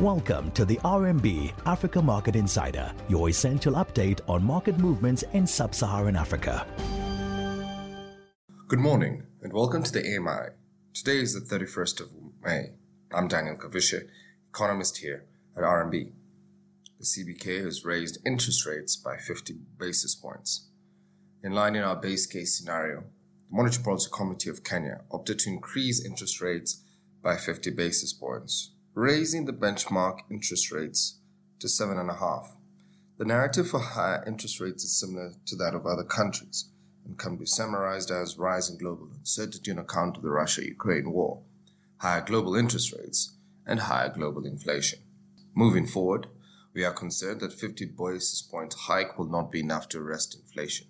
Welcome to the RMB Africa Market Insider, your essential update on market movements in sub Saharan Africa. Good morning and welcome to the AMI. Today is the 31st of May. I'm Daniel Kavishe, economist here at RMB. The CBK has raised interest rates by 50 basis points. In line in our base case scenario, the Monetary Policy Committee of Kenya opted to increase interest rates by 50 basis points raising the benchmark interest rates to 7.5. The narrative for higher interest rates is similar to that of other countries and can be summarized as rising global uncertainty on account of the Russia Ukraine war, higher global interest rates, and higher global inflation. Moving forward, we are concerned that 50 basis point hike will not be enough to arrest inflation.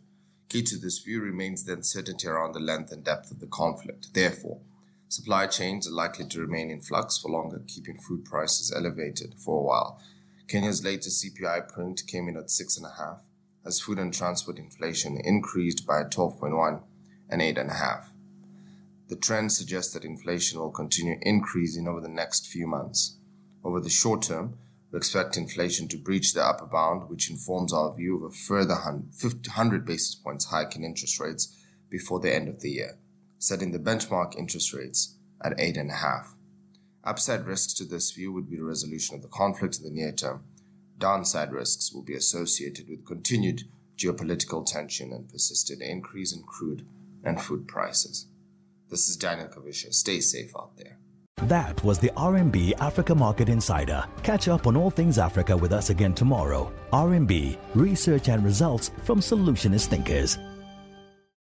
Key to this view remains the uncertainty around the length and depth of the conflict. Therefore, Supply chains are likely to remain in flux for longer, keeping food prices elevated for a while. Kenya's latest CPI print came in at 6.5, as food and transport inflation increased by 12.1 and 8.5. The trend suggests that inflation will continue increasing over the next few months. Over the short term, we expect inflation to breach the upper bound, which informs our view of a further 100 basis points hike in interest rates before the end of the year setting the benchmark interest rates at 8.5. Upside risks to this view would be the resolution of the conflict in the near term. Downside risks will be associated with continued geopolitical tension and persistent increase in crude and food prices. This is Daniel Kavishe. Stay safe out there. That was the RMB Africa Market Insider. Catch up on all things Africa with us again tomorrow. RMB, research and results from solutionist thinkers.